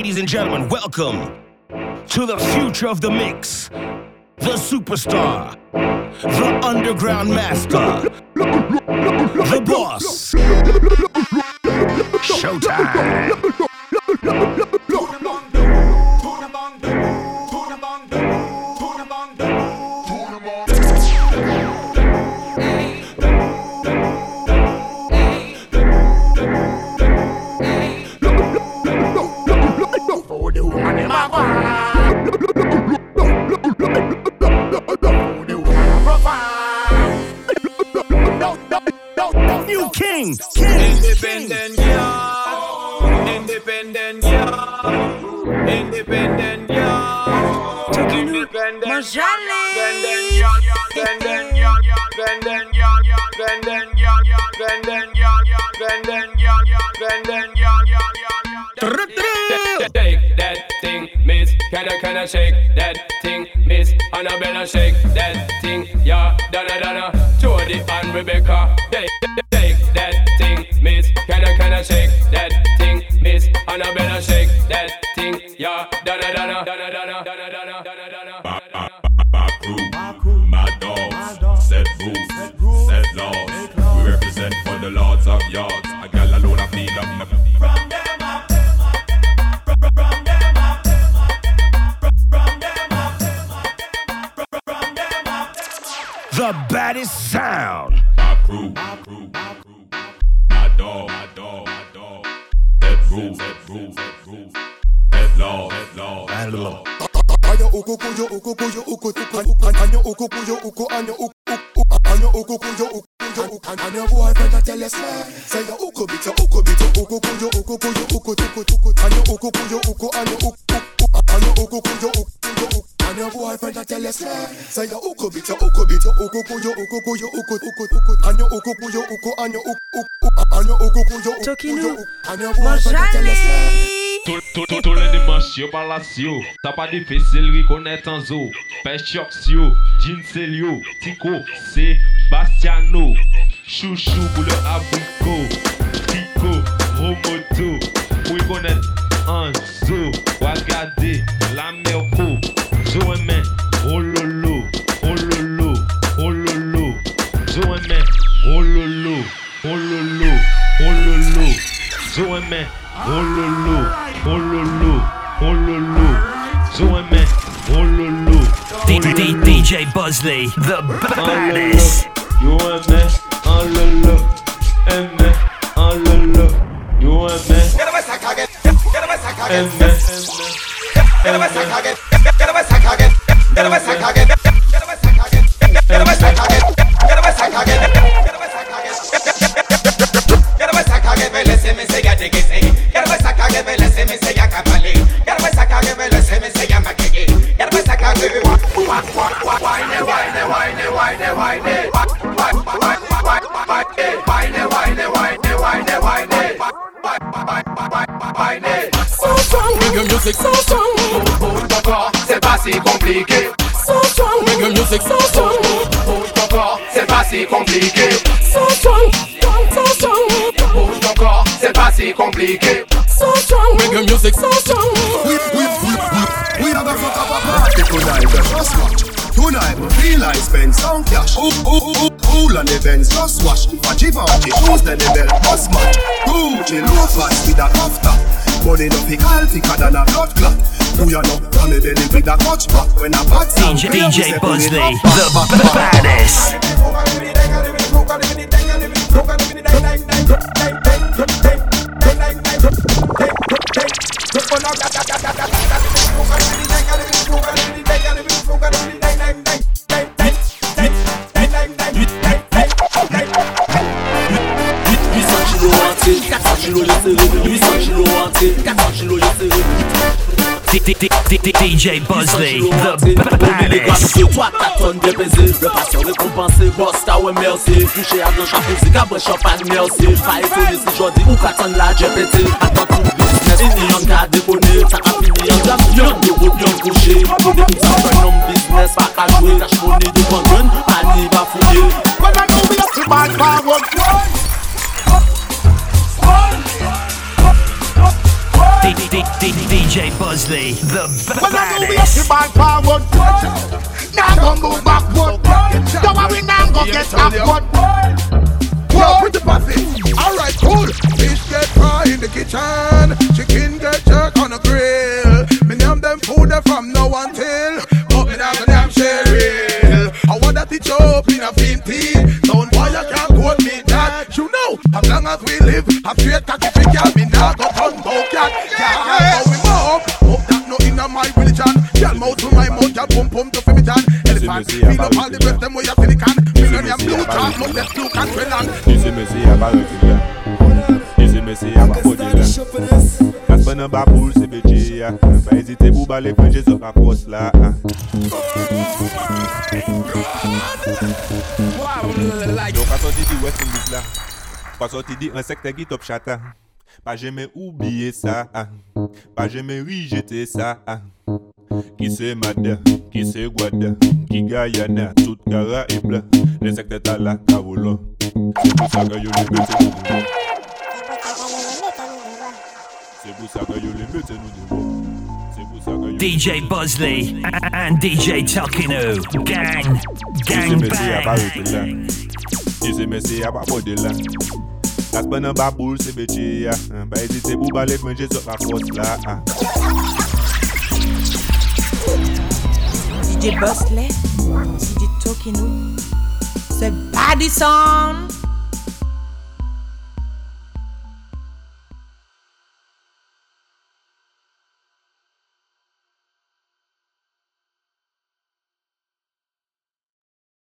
Ladies and gentlemen, welcome to the future of the mix. The superstar, the underground master, the boss. Showtime. new king. king. Independent yeah. Independent yeah. Independent yeah. Independent, yeah. independent. Take that thing, miss. Can I, can I shake that thing, miss? And I better shake that thing, yeah. Donna, Donna, Jody and Rebecca. They the baddest sound. My crew, my crew, my crew, my dog, my dog, my dog. That rules, that that. That law, that law, that law. Uku kuyo uku kuyo uku uku kuyo uku uku uku kuyo uku boyfriend tell you say uku bit your uku bit your uku kuyo uku kuyo uku uku kuyo uku uku uku kuyo uku your boyfriend a tell you say Say your uku bit your uku bit your uku ku your uku ku your uku uku uku. And your uku ku your uku and your uku uku And your uku ku your uku ku your uku. And your boyfriend a tell you say Tous les dimanches, yo. Balasio T'as pas difficile, reconnaître en zo Pechoxio, Gincelio, Tico, Sebastiano Chouchou, boule abricot Tico, Romoto Pour reconnaître en zo Wagade, Zoemen, ololo, ololo, ololo. Zoemen, ololo. DJ Bossley, the baddest. You and me, ololo, and me, ololo. You and me. Get a sack again. Get a sack again. Get a sack again. Get a sack again. Get a sack again. Get music. So strong. Bouge ton corps, c'est pas si compliqué. So strong. Reggae music. So strong. Bouge ton corps, c'est pas si compliqué. So strong, so strong. Bouge ton corps, c'est pas si compliqué. So strong. Reggae music. So strong. We, we, we, we, we have a fuck up a party tonight, just watch Tonight we feel like spend some cash. Ooh, ooh, ooh, cool on the Benz, just wash. For Givenchy shoes, then the belt must match. Gucci loafers with a cuff top Body no fi call thicker than a blood clot Who you know, from me belly with a clutch back When a bad sound DJ, DJ say pull it Bossley, the back, back. baddest. DJ Buzzley, the. Toi de baiser Le patient récompensé Boss ta ouais merci Touché à blanche à musique à blanche champagne merci Pas étonné si j'en ou qu'à tonne la j'ai Attends tout business Ini yon ka déconné Ça a fini en jam Yon de route yon couché business Pas qu'à jouer Cash money de bon gun Pas ni va fouiller bad forward DJ DJ Bossley, the When I move up the ball forward, now go move backward. Don't worry, now go get backward. Yo, put the pussy. Alright, cool. Fish get fry in the kitchen. Chicken get jerk on the grill. Me name them food there from no one till. But me not gonna damn share real. I want that teach up in a finty. Don't why you can't quote me that. You know, as long as we live, a straight cocky fi gal. Me nah go turn home to me done. Elephant, feel up all the breath them way up in the can. Million and blue can't move that blue can't well on. Dizzy me see about it here. Dizzy me see about it here. Beje la ah. Yo pa soti di west indies la Pa soti di insekte gi top chata Pa jeme oubliye sa ah. Pa jeme rijete sa Ki se Mada, ki se Gwada, ki Guyana, tout kara e blan Le sekte tala kavolon, sa ka yo le mette nou devon Se pou sa ka yo le mette nou devon DJ Bosley and DJ Tokino. Gang, gang bang. Ki se mese a pa bode la. Aspan an ba boul se beche ya. Ba ezite pou ba lef menje sot la fos la. DJ Buzzley, DJ Tokino, c'est Body.